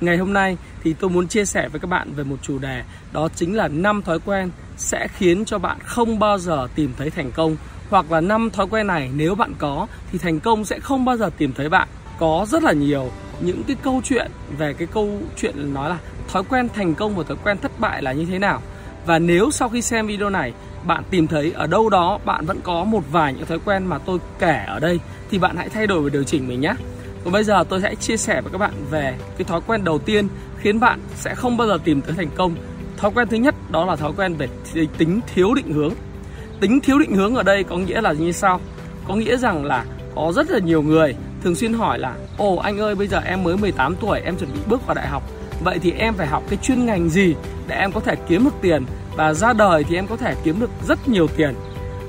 Ngày hôm nay thì tôi muốn chia sẻ với các bạn về một chủ đề, đó chính là năm thói quen sẽ khiến cho bạn không bao giờ tìm thấy thành công hoặc là năm thói quen này nếu bạn có thì thành công sẽ không bao giờ tìm thấy bạn. Có rất là nhiều những cái câu chuyện về cái câu chuyện nói là thói quen thành công và thói quen thất bại là như thế nào. Và nếu sau khi xem video này bạn tìm thấy ở đâu đó bạn vẫn có một vài những thói quen mà tôi kể ở đây thì bạn hãy thay đổi và điều chỉnh mình nhé. Còn bây giờ tôi sẽ chia sẻ với các bạn về cái thói quen đầu tiên khiến bạn sẽ không bao giờ tìm tới thành công. Thói quen thứ nhất đó là thói quen về tính thiếu định hướng. Tính thiếu định hướng ở đây có nghĩa là như sau? Có nghĩa rằng là có rất là nhiều người thường xuyên hỏi là, Ồ, anh ơi, bây giờ em mới 18 tuổi, em chuẩn bị bước vào đại học Vậy thì em phải học cái chuyên ngành gì để em có thể kiếm được tiền Và ra đời thì em có thể kiếm được rất nhiều tiền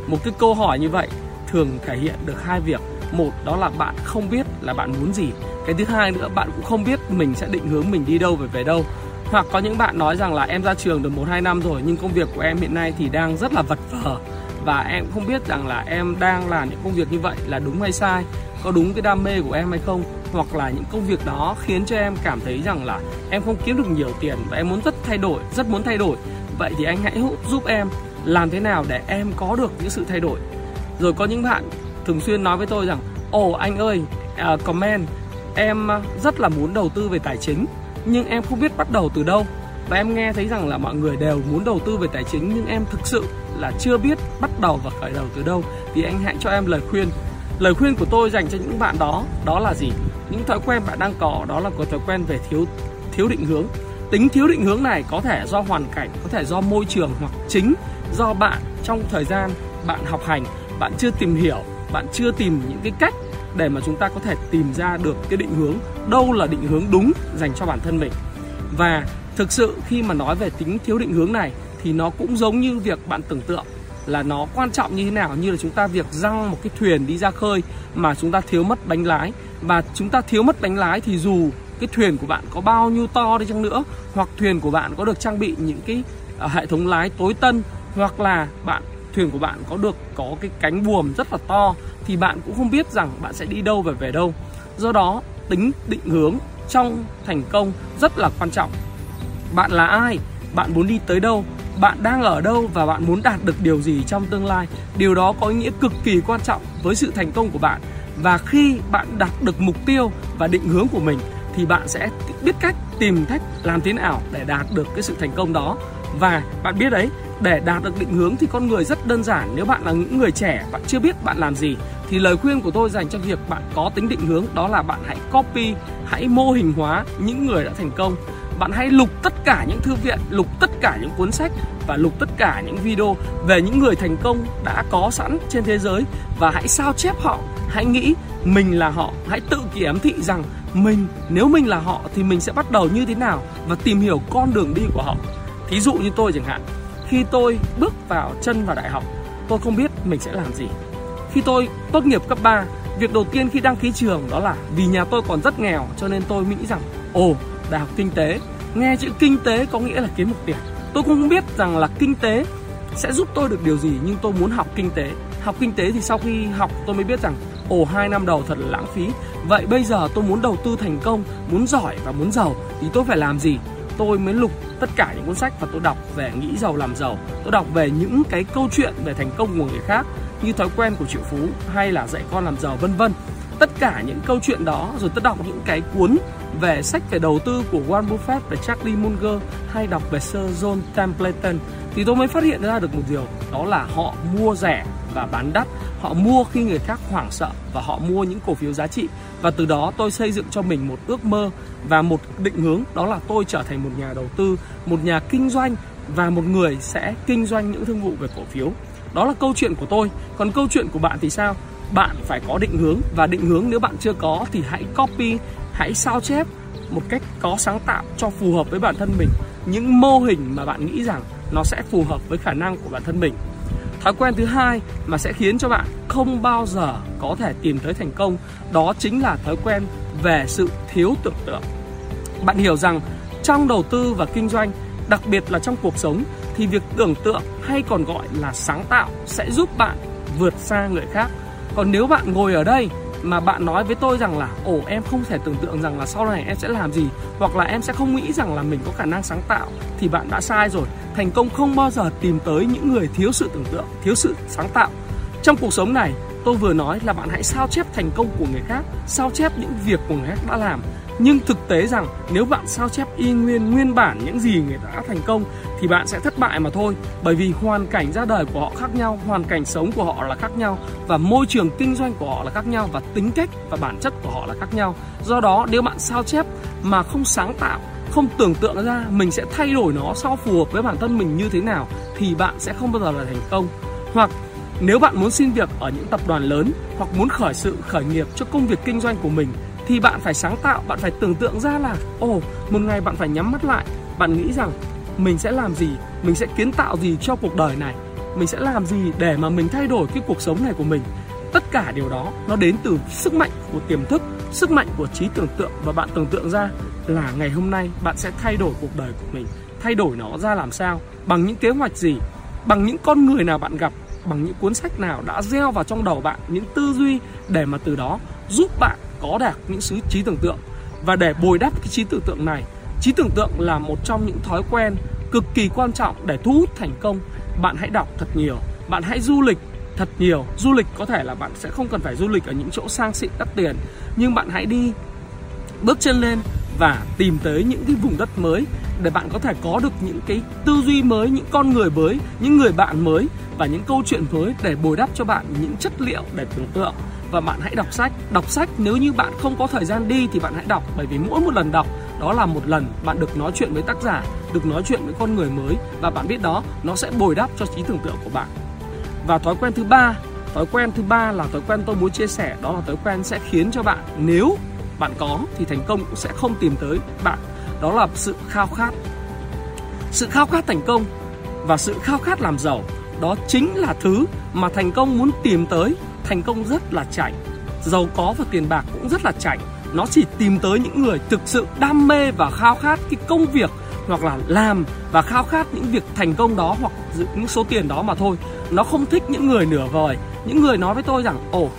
Một cái câu hỏi như vậy thường thể hiện được hai việc một, đó là bạn không biết là bạn muốn gì. Cái thứ hai nữa, bạn cũng không biết mình sẽ định hướng mình đi đâu và về đâu. Hoặc có những bạn nói rằng là em ra trường được một hai năm rồi, nhưng công việc của em hiện nay thì đang rất là vật vờ. Và em không biết rằng là em đang làm những công việc như vậy là đúng hay sai, có đúng cái đam mê của em hay không. Hoặc là những công việc đó khiến cho em cảm thấy rằng là em không kiếm được nhiều tiền và em muốn rất thay đổi, rất muốn thay đổi. Vậy thì anh hãy giúp em làm thế nào để em có được những sự thay đổi. Rồi có những bạn thường xuyên nói với tôi rằng ồ anh ơi uh, comment em à, rất là muốn đầu tư về tài chính nhưng em không biết bắt đầu từ đâu. Và em nghe thấy rằng là mọi người đều muốn đầu tư về tài chính nhưng em thực sự là chưa biết bắt đầu và khởi đầu từ đâu. Thì anh hãy cho em lời khuyên. Lời khuyên của tôi dành cho những bạn đó đó là gì? Những thói quen bạn đang có đó là có thói quen về thiếu thiếu định hướng. Tính thiếu định hướng này có thể do hoàn cảnh có thể do môi trường hoặc chính do bạn trong thời gian bạn học hành bạn chưa tìm hiểu bạn chưa tìm những cái cách để mà chúng ta có thể tìm ra được cái định hướng, đâu là định hướng đúng dành cho bản thân mình. Và thực sự khi mà nói về tính thiếu định hướng này thì nó cũng giống như việc bạn tưởng tượng là nó quan trọng như thế nào, như là chúng ta việc răng một cái thuyền đi ra khơi mà chúng ta thiếu mất bánh lái. Và chúng ta thiếu mất bánh lái thì dù cái thuyền của bạn có bao nhiêu to đi chăng nữa, hoặc thuyền của bạn có được trang bị những cái à, hệ thống lái tối tân, hoặc là bạn thuyền của bạn có được có cái cánh buồm rất là to thì bạn cũng không biết rằng bạn sẽ đi đâu và về đâu. Do đó, tính định hướng trong thành công rất là quan trọng. Bạn là ai? Bạn muốn đi tới đâu? Bạn đang ở đâu và bạn muốn đạt được điều gì trong tương lai? Điều đó có ý nghĩa cực kỳ quan trọng với sự thành công của bạn. Và khi bạn đạt được mục tiêu và định hướng của mình, thì bạn sẽ biết cách tìm cách làm thế nào để đạt được cái sự thành công đó và bạn biết đấy, để đạt được định hướng thì con người rất đơn giản. Nếu bạn là những người trẻ, bạn chưa biết bạn làm gì, thì lời khuyên của tôi dành cho việc bạn có tính định hướng đó là bạn hãy copy, hãy mô hình hóa những người đã thành công. Bạn hãy lục tất cả những thư viện, lục tất cả những cuốn sách và lục tất cả những video về những người thành công đã có sẵn trên thế giới. Và hãy sao chép họ, hãy nghĩ mình là họ. Hãy tự kiểm thị rằng mình, nếu mình là họ thì mình sẽ bắt đầu như thế nào và tìm hiểu con đường đi của họ thí dụ như tôi chẳng hạn, khi tôi bước vào chân vào đại học, tôi không biết mình sẽ làm gì. Khi tôi tốt nghiệp cấp 3 việc đầu tiên khi đăng ký trường đó là vì nhà tôi còn rất nghèo, cho nên tôi nghĩ rằng, ồ, đại học kinh tế, nghe chữ kinh tế có nghĩa là kiếm một tiền. Tôi cũng không biết rằng là kinh tế sẽ giúp tôi được điều gì, nhưng tôi muốn học kinh tế. Học kinh tế thì sau khi học, tôi mới biết rằng, ồ, hai năm đầu thật là lãng phí. Vậy bây giờ tôi muốn đầu tư thành công, muốn giỏi và muốn giàu, thì tôi phải làm gì? Tôi mới lục tất cả những cuốn sách và tôi đọc về nghĩ giàu làm giàu. Tôi đọc về những cái câu chuyện về thành công của người khác, như thói quen của triệu phú hay là dạy con làm giàu, vân vân tất cả những câu chuyện đó, rồi tôi đọc những cái cuốn về sách về đầu tư của Warren Buffett và Charlie Munger, hay đọc về Sir John Templeton, thì tôi mới phát hiện ra được một điều, đó là họ mua rẻ và bán đắt. Họ mua khi người khác hoảng sợ và họ mua những cổ phiếu giá trị. Và từ đó tôi xây dựng cho mình một ước mơ và một định hướng, đó là tôi trở thành một nhà đầu tư, một nhà kinh doanh và một người sẽ kinh doanh những thương vụ về cổ phiếu. Đó là câu chuyện của tôi. Còn câu chuyện của bạn thì sao? Bạn phải có định hướng và định hướng nếu bạn chưa có thì hãy copy, hãy sao chép một cách có sáng tạo cho phù hợp với bản thân mình. Những mô hình mà bạn nghĩ rằng nó sẽ phù hợp với khả năng của bản thân mình. Thói quen thứ hai mà sẽ khiến cho bạn không bao giờ có thể tìm tới thành công, đó chính là thói quen về sự thiếu tưởng tượng. Bạn hiểu rằng trong đầu tư và kinh doanh, đặc biệt là trong cuộc sống, thì việc tưởng tượng hay còn gọi là sáng tạo sẽ giúp bạn vượt xa người khác còn nếu bạn ngồi ở đây mà bạn nói với tôi rằng là, ồ, em không thể tưởng tượng rằng là sau này em sẽ làm gì, hoặc là em sẽ không nghĩ rằng là mình có khả năng sáng tạo, thì bạn đã sai rồi. Thành công không bao giờ tìm tới những người thiếu sự tưởng tượng, thiếu sự sáng tạo. Trong cuộc sống này, tôi vừa nói là bạn hãy sao chép thành công của người khác, sao chép những việc của người khác đã làm nhưng thực tế rằng nếu bạn sao chép y nguyên nguyên bản những gì người ta đã thành công, thì bạn sẽ thất bại mà thôi. Bởi vì hoàn cảnh ra đời của họ khác nhau, hoàn cảnh sống của họ là khác nhau, và môi trường kinh doanh của họ là khác nhau, và tính cách và bản chất của họ là khác nhau. Do đó, nếu bạn sao chép mà không sáng tạo, không tưởng tượng ra mình sẽ thay đổi nó sao phù hợp với bản thân mình như thế nào, thì bạn sẽ không bao giờ là thành công. Hoặc nếu bạn muốn xin việc ở những tập đoàn lớn, hoặc muốn khởi sự, khởi nghiệp cho công việc kinh doanh của mình thì bạn phải sáng tạo, bạn phải tưởng tượng ra là ồ, một ngày bạn phải nhắm mắt lại, bạn nghĩ rằng mình sẽ làm gì, mình sẽ kiến tạo gì cho cuộc đời này, mình sẽ làm gì để mà mình thay đổi cái cuộc sống này của mình. Tất cả điều đó nó đến từ sức mạnh của tiềm thức, sức mạnh của trí tưởng tượng và bạn tưởng tượng ra là ngày hôm nay bạn sẽ thay đổi cuộc đời của mình, thay đổi nó ra làm sao, bằng những kế hoạch gì, bằng những con người nào bạn gặp, bằng những cuốn sách nào đã gieo vào trong đầu bạn những tư duy để mà từ đó giúp bạn có đạt những sự trí tưởng tượng. Và để bồi đắp cái trí tưởng tượng này, trí tưởng tượng là một trong những thói quen cực kỳ quan trọng để thu hút thành công. Bạn hãy đọc thật nhiều, bạn hãy du lịch thật nhiều. Du lịch có thể là bạn sẽ không cần phải du lịch ở những chỗ sang xịn đắt tiền, nhưng bạn hãy đi bước chân lên và tìm tới những cái vùng đất mới để bạn có thể có được những cái tư duy mới, những con người mới, những người bạn mới và những câu chuyện mới để bồi đắp cho bạn những chất liệu để tưởng tượng và bạn hãy đọc sách. Đọc sách, nếu như bạn không có thời gian đi thì bạn hãy đọc. Bởi vì mỗi một lần đọc, đó là một lần bạn được nói chuyện với tác giả, được nói chuyện với con người mới. Và bạn biết đó, nó sẽ bồi đắp cho trí tưởng tượng của bạn. Và thói quen thứ ba, thói quen thứ ba là thói quen tôi muốn chia sẻ. Đó là thói quen sẽ khiến cho bạn, nếu bạn có thì thành công cũng sẽ không tìm tới bạn. Đó là sự khao khát. Sự khao khát thành công và sự khao khát làm giàu, đó chính là thứ mà thành công muốn tìm tới thành công rất là chảnh giàu có và tiền bạc cũng rất là chảnh nó chỉ tìm tới những người thực sự đam mê và khao khát cái công việc hoặc là làm và khao khát những việc thành công đó hoặc những số tiền đó mà thôi. Nó không thích những người nửa vời. Những người nói với tôi rằng, ồ,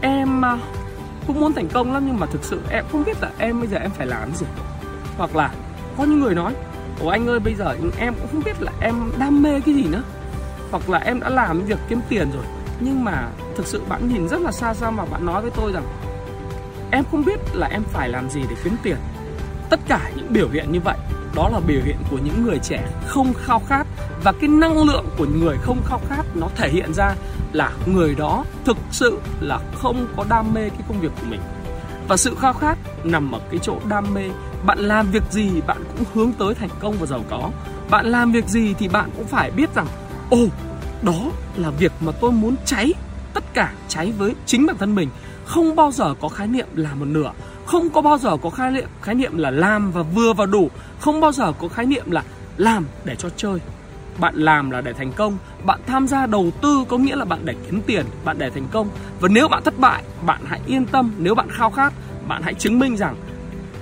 em à, cũng muốn thành công lắm nhưng mà thực sự em không biết là em bây giờ em phải làm gì. Hoặc là có những người nói, ồ, anh ơi, bây giờ em cũng không biết là em đam mê cái gì nữa. Hoặc là, em đã làm việc kiếm tiền rồi nhưng mà thực sự bạn nhìn rất là xa xăm và bạn nói với tôi rằng em không biết là em phải làm gì để kiếm tiền. Tất cả những biểu hiện như vậy, đó là biểu hiện của những người trẻ không khao khát và cái năng lượng của người không khao khát nó thể hiện ra là người đó thực sự là không có đam mê cái công việc của mình. Và sự khao khát nằm ở cái chỗ đam mê, bạn làm việc gì bạn cũng hướng tới thành công và giàu có. Bạn làm việc gì thì bạn cũng phải biết rằng, ồ đó là việc mà tôi muốn cháy tất cả cháy với chính bản thân mình. Không bao giờ có khái niệm là một nửa. Không có bao giờ có khái niệm khái niệm là làm và vừa và đủ. Không bao giờ có khái niệm là làm để cho chơi. Bạn làm là để thành công. Bạn tham gia đầu tư có nghĩa là bạn để kiếm tiền, bạn để thành công. Và nếu bạn thất bại, bạn hãy yên tâm. Nếu bạn khao khát, bạn hãy chứng minh rằng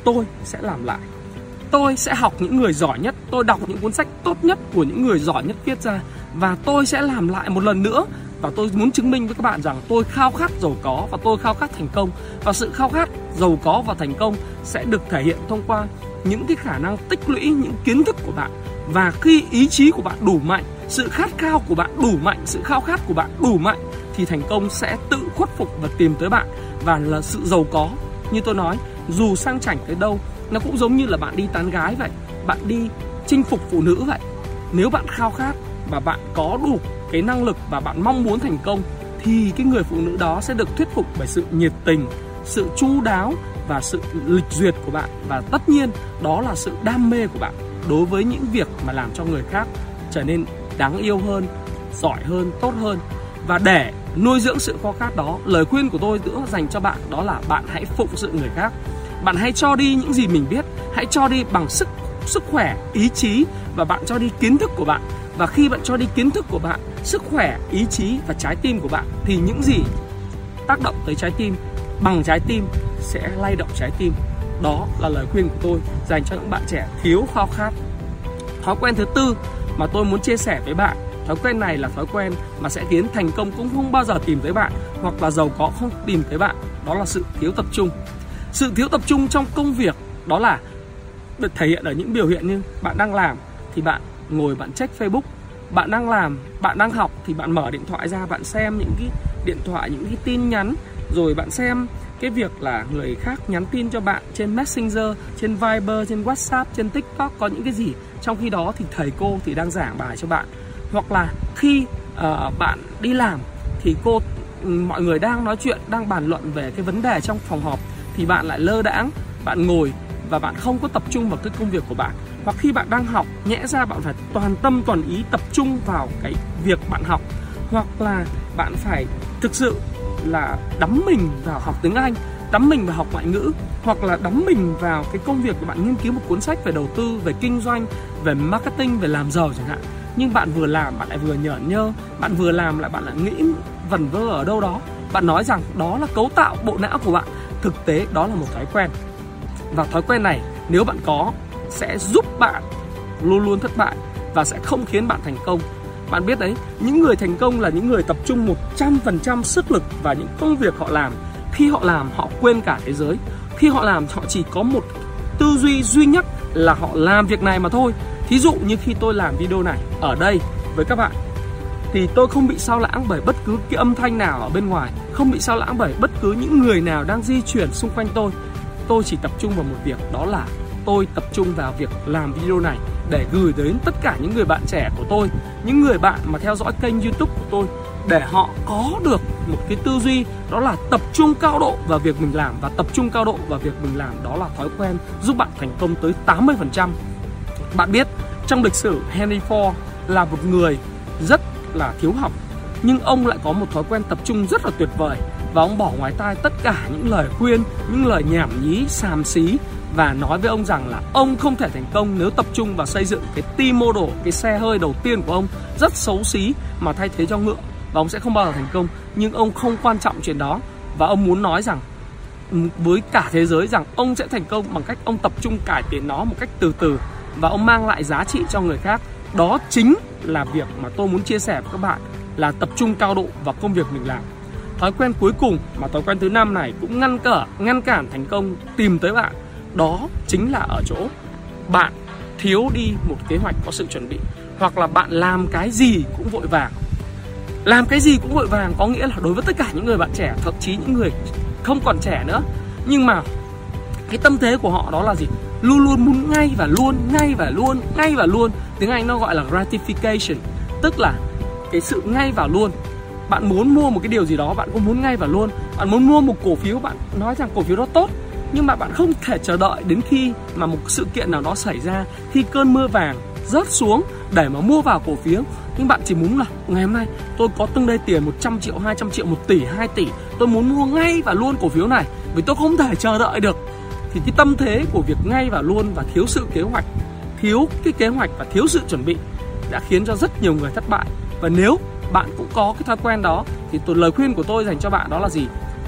tôi sẽ làm lại tôi sẽ học những người giỏi nhất, tôi đọc những cuốn sách tốt nhất của những người giỏi nhất viết ra, và tôi sẽ làm lại một lần nữa. Và tôi muốn chứng minh với các bạn rằng tôi khao khát giàu có và tôi khao khát thành công. Và sự khao khát giàu có và thành công sẽ được thể hiện thông qua những cái khả năng tích lũy, những kiến thức của bạn. Và khi ý chí của bạn đủ mạnh, sự khát khao của bạn đủ mạnh, sự khao khát của bạn đủ mạnh, thì thành công sẽ tự khuất phục và tìm tới bạn. Và là sự giàu có. Như tôi nói, dù sang chảnh tới đâu nó cũng giống như là bạn đi tán gái vậy, bạn đi chinh phục phụ nữ vậy. Nếu bạn khao khát và bạn có đủ cái năng lực và bạn mong muốn thành công, thì cái người phụ nữ đó sẽ được thuyết phục bởi sự nhiệt tình, sự chu đáo và sự lịch duyệt của bạn. Và tất nhiên, đó là sự đam mê của bạn đối với những việc mà làm cho người khác trở nên đáng yêu hơn, giỏi hơn, tốt hơn. Và để nuôi dưỡng sự khao khát đó, lời khuyên của tôi nữa dành cho bạn đó là bạn hãy phụng sự người khác bạn hãy cho đi những gì mình biết. Hãy cho đi bằng sức sức khỏe, ý chí và bạn cho đi kiến thức của bạn. Và khi bạn cho đi kiến thức của bạn, sức khỏe, ý chí và trái tim của bạn, thì những gì tác động tới trái tim, bằng trái tim sẽ lay động trái tim. Đó là lời khuyên của tôi dành cho những bạn trẻ thiếu khao khát. Thói quen thứ tư mà tôi muốn chia sẻ với bạn, thói quen này là thói quen mà sẽ khiến thành công cũng không bao giờ tìm tới bạn hoặc là giàu có không tìm tới bạn. Đó là sự thiếu tập trung sự thiếu tập trung trong công việc đó là được thể hiện ở những biểu hiện như bạn đang làm thì bạn ngồi bạn check Facebook bạn đang làm bạn đang học thì bạn mở điện thoại ra bạn xem những cái điện thoại những cái tin nhắn rồi bạn xem cái việc là người khác nhắn tin cho bạn trên Messenger, trên Viber, trên WhatsApp, trên TikTok có những cái gì. Trong khi đó thì thầy cô thì đang giảng bài cho bạn. Hoặc là khi uh, bạn đi làm thì cô mọi người đang nói chuyện, đang bàn luận về cái vấn đề trong phòng họp thì bạn lại lơ đãng, bạn ngồi và bạn không có tập trung vào cái công việc của bạn. Hoặc khi bạn đang học nhẽ ra bạn phải toàn tâm toàn ý tập trung vào cái việc bạn học. Hoặc là bạn phải thực sự là đắm mình vào học tiếng Anh đắm mình vào học ngoại ngữ hoặc là đắm mình vào cái công việc của bạn nghiên cứu một cuốn sách về đầu tư về kinh doanh về marketing về làm giàu chẳng hạn. Nhưng bạn vừa làm bạn lại vừa nhởn nhơ. Bạn vừa làm lại bạn lại nghĩ vẩn vơ ở đâu đó. Bạn nói rằng đó là cấu tạo bộ não của bạn thực tế đó là một thói quen và thói quen này nếu bạn có sẽ giúp bạn luôn luôn thất bại và sẽ không khiến bạn thành công bạn biết đấy, những người thành công là những người tập trung 100% sức lực vào những công việc họ làm. Khi họ làm, họ quên cả thế giới. Khi họ làm, họ chỉ có một tư duy duy nhất là họ làm việc này mà thôi. Thí dụ như khi tôi làm video này ở đây với các bạn thì tôi không bị sao lãng bởi bất cứ cái âm thanh nào ở bên ngoài, không bị sao lãng bởi bất cứ những người nào đang di chuyển xung quanh tôi. Tôi chỉ tập trung vào một việc đó là tôi tập trung vào việc làm video này để gửi đến tất cả những người bạn trẻ của tôi, những người bạn mà theo dõi kênh YouTube của tôi để họ có được một cái tư duy đó là tập trung cao độ vào việc mình làm và tập trung cao độ vào việc mình làm đó là thói quen giúp bạn thành công tới 80%. Bạn biết trong lịch sử Henry Ford là một người rất là thiếu học nhưng ông lại có một thói quen tập trung rất là tuyệt vời và ông bỏ ngoài tai tất cả những lời khuyên, những lời nhảm nhí, xàm xí và nói với ông rằng là ông không thể thành công nếu tập trung vào xây dựng cái T-Model, cái xe hơi đầu tiên của ông rất xấu xí mà thay thế cho ngựa và ông sẽ không bao giờ thành công. Nhưng ông không quan trọng chuyện đó và ông muốn nói rằng ừ, với cả thế giới rằng ông sẽ thành công bằng cách ông tập trung cải tiến nó một cách từ từ và ông mang lại giá trị cho người khác. Đó chính là việc mà tôi muốn chia sẻ với các bạn, là tập trung cao độ vào công việc mình làm. Thói quen cuối cùng mà thói quen thứ năm này cũng ngăn cản ngăn cản thành công tìm tới bạn, đó chính là ở chỗ bạn thiếu đi một kế hoạch có sự chuẩn bị, hoặc là bạn làm cái gì cũng vội vàng. Làm cái gì cũng vội vàng có nghĩa là đối với tất cả những người bạn trẻ, thậm chí những người không còn trẻ nữa. Nhưng mà cái tâm thế của họ đó là gì? Luôn luôn muốn ngay và luôn, ngay và luôn, ngay và luôn. Tiếng anh nó gọi là gratification, tức là cái sự ngay và luôn. Bạn muốn mua một cái điều gì đó, bạn cũng muốn ngay và luôn. Bạn muốn mua một cổ phiếu, bạn nói rằng cổ phiếu đó tốt, nhưng mà bạn không thể chờ đợi đến khi mà một sự kiện nào đó xảy ra, khi cơn mưa vàng rớt xuống để mà mua vào cổ phiếu. Nhưng bạn chỉ muốn là, ngày hôm nay tôi có từng đây tiền 100 triệu 200 triệu 1 tỷ 2 tỷ, tôi muốn mua ngay và luôn cổ phiếu này, vì tôi không thể chờ đợi được thì cái tâm thế của việc ngay và luôn và thiếu sự kế hoạch, thiếu cái kế hoạch và thiếu sự chuẩn bị đã khiến cho rất nhiều người thất bại. Và nếu bạn cũng có cái thói quen đó, thì tôi, lời khuyên của tôi dành cho bạn đó là gì?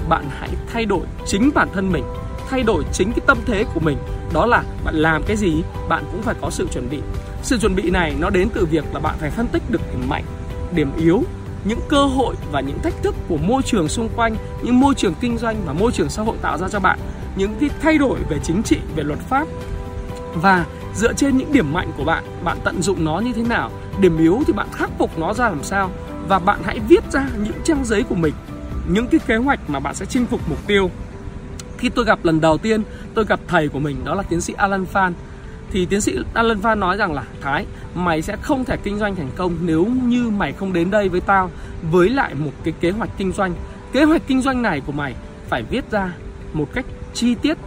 Bạn hãy thay đổi chính bản thân mình, thay đổi chính cái tâm thế của mình. Đó là bạn làm cái gì, bạn cũng phải có sự chuẩn bị. Sự chuẩn bị này nó đến từ việc là bạn phải phân tích được điểm mạnh, điểm yếu, những cơ hội và những thách thức của môi trường xung quanh, những môi trường kinh doanh và môi trường xã hội tạo ra cho bạn những cái thay đổi về chính trị, về luật pháp. Và dựa trên những điểm mạnh của bạn bạn tận dụng nó như thế nào, điểm yếu thì bạn khắc phục nó ra làm sao. Và bạn hãy viết ra những trang giấy của mình, những cái kế hoạch mà bạn sẽ chinh phục mục tiêu. Khi tôi gặp lần đầu tiên, tôi gặp thầy của mình, đó là tiến sĩ Alan Phan. Thì tiến sĩ Alan Phan nói rằng là, Thái, mày sẽ không thể kinh doanh thành công nếu như mày không đến đây với tao với lại một cái kế hoạch kinh doanh. Kế hoạch kinh doanh này của mày phải viết ra một cách chi tiết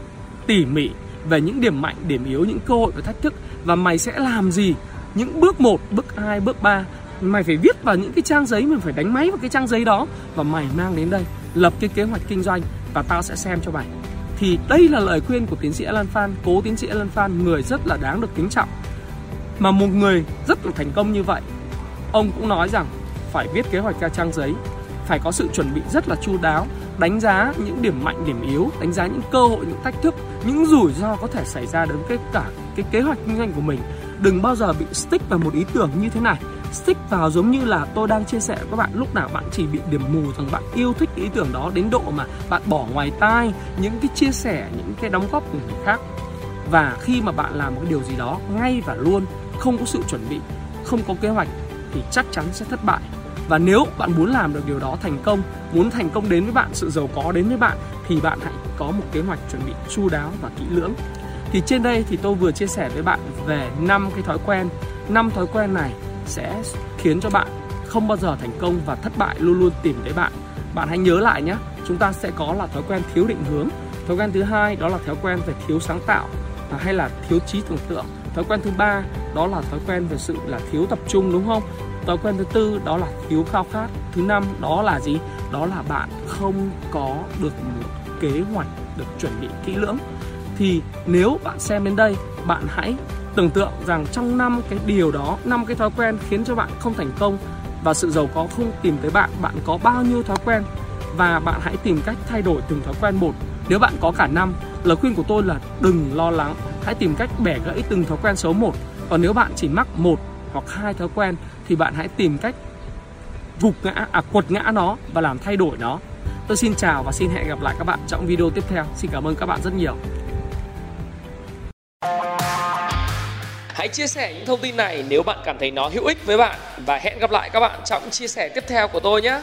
tỉ mỉ về những điểm mạnh điểm yếu những cơ hội và thách thức. Và mày sẽ làm gì? Những bước 1, bước 2, bước 3 mày phải viết vào những cái trang giấy mình phải đánh máy vào cái trang giấy đó. Và mày mang đến đây lập cái kế hoạch kinh doanh và tao sẽ xem cho mày. Thì đây là lời khuyên của tiến sĩ Alan Phan cố tiến sĩ Alan Phan người rất là đáng được kính trọng. Mà một người rất là thành công như vậy ông cũng nói rằng phải viết kế hoạch ra trang giấy phải có sự chuẩn bị rất là chu đáo đánh giá những điểm mạnh, điểm yếu, đánh giá những cơ hội, những thách thức, những rủi ro có thể xảy ra đến cái cả cái kế hoạch kinh doanh của mình. Đừng bao giờ bị stick vào một ý tưởng như thế này. Stick vào giống như là tôi đang chia sẻ với các bạn, lúc nào bạn chỉ bị điểm mù rằng bạn yêu thích ý tưởng đó đến độ mà bạn bỏ ngoài tai những cái chia sẻ, những cái đóng góp của người khác. Và khi mà bạn làm một cái điều gì đó ngay và luôn, không có sự chuẩn bị, không có kế hoạch thì chắc chắn sẽ thất bại và nếu bạn muốn làm được điều đó thành công, muốn thành công đến với bạn, sự giàu có đến với bạn, thì bạn hãy có một kế hoạch chuẩn bị chu đáo và kỹ lưỡng. Thì trên đây thì tôi vừa chia sẻ với bạn về năm cái thói quen. Năm thói quen này sẽ khiến cho bạn không bao giờ thành công và thất bại, luôn luôn tìm đến bạn. Bạn hãy nhớ lại nhé, chúng ta sẽ có là thói quen thiếu định hướng. Thói quen thứ hai đó là thói quen về thiếu sáng tạo hay là thiếu trí tưởng tượng thói quen thứ ba đó là thói quen về sự là thiếu tập trung, đúng không? Thói quen thứ tư đó là thiếu khao khát. Thứ năm đó là gì? Đó là bạn không có được một kế hoạch, được chuẩn bị kỹ lưỡng. Thì nếu bạn xem đến đây, bạn hãy tưởng tượng rằng trong năm cái điều đó, năm cái thói quen khiến cho bạn không thành công và sự giàu có không tìm tới bạn bạn có bao nhiêu thói quen? Và bạn hãy tìm cách thay đổi từng thói quen một. Nếu bạn có cả năm, lời khuyên của tôi là đừng lo lắng hãy tìm cách bẻ gãy từng thói quen số 1 còn nếu bạn chỉ mắc một hoặc hai thói quen, thì bạn hãy tìm cách gục ngã à quật ngã nó và làm thay đổi nó. Tôi xin chào và xin hẹn gặp lại các bạn trong video tiếp theo. Xin cảm ơn các bạn rất nhiều. Hãy chia sẻ những thông tin này nếu bạn cảm thấy nó hữu ích với bạn. Và hẹn gặp lại các bạn trong chia sẻ tiếp theo của tôi nhé.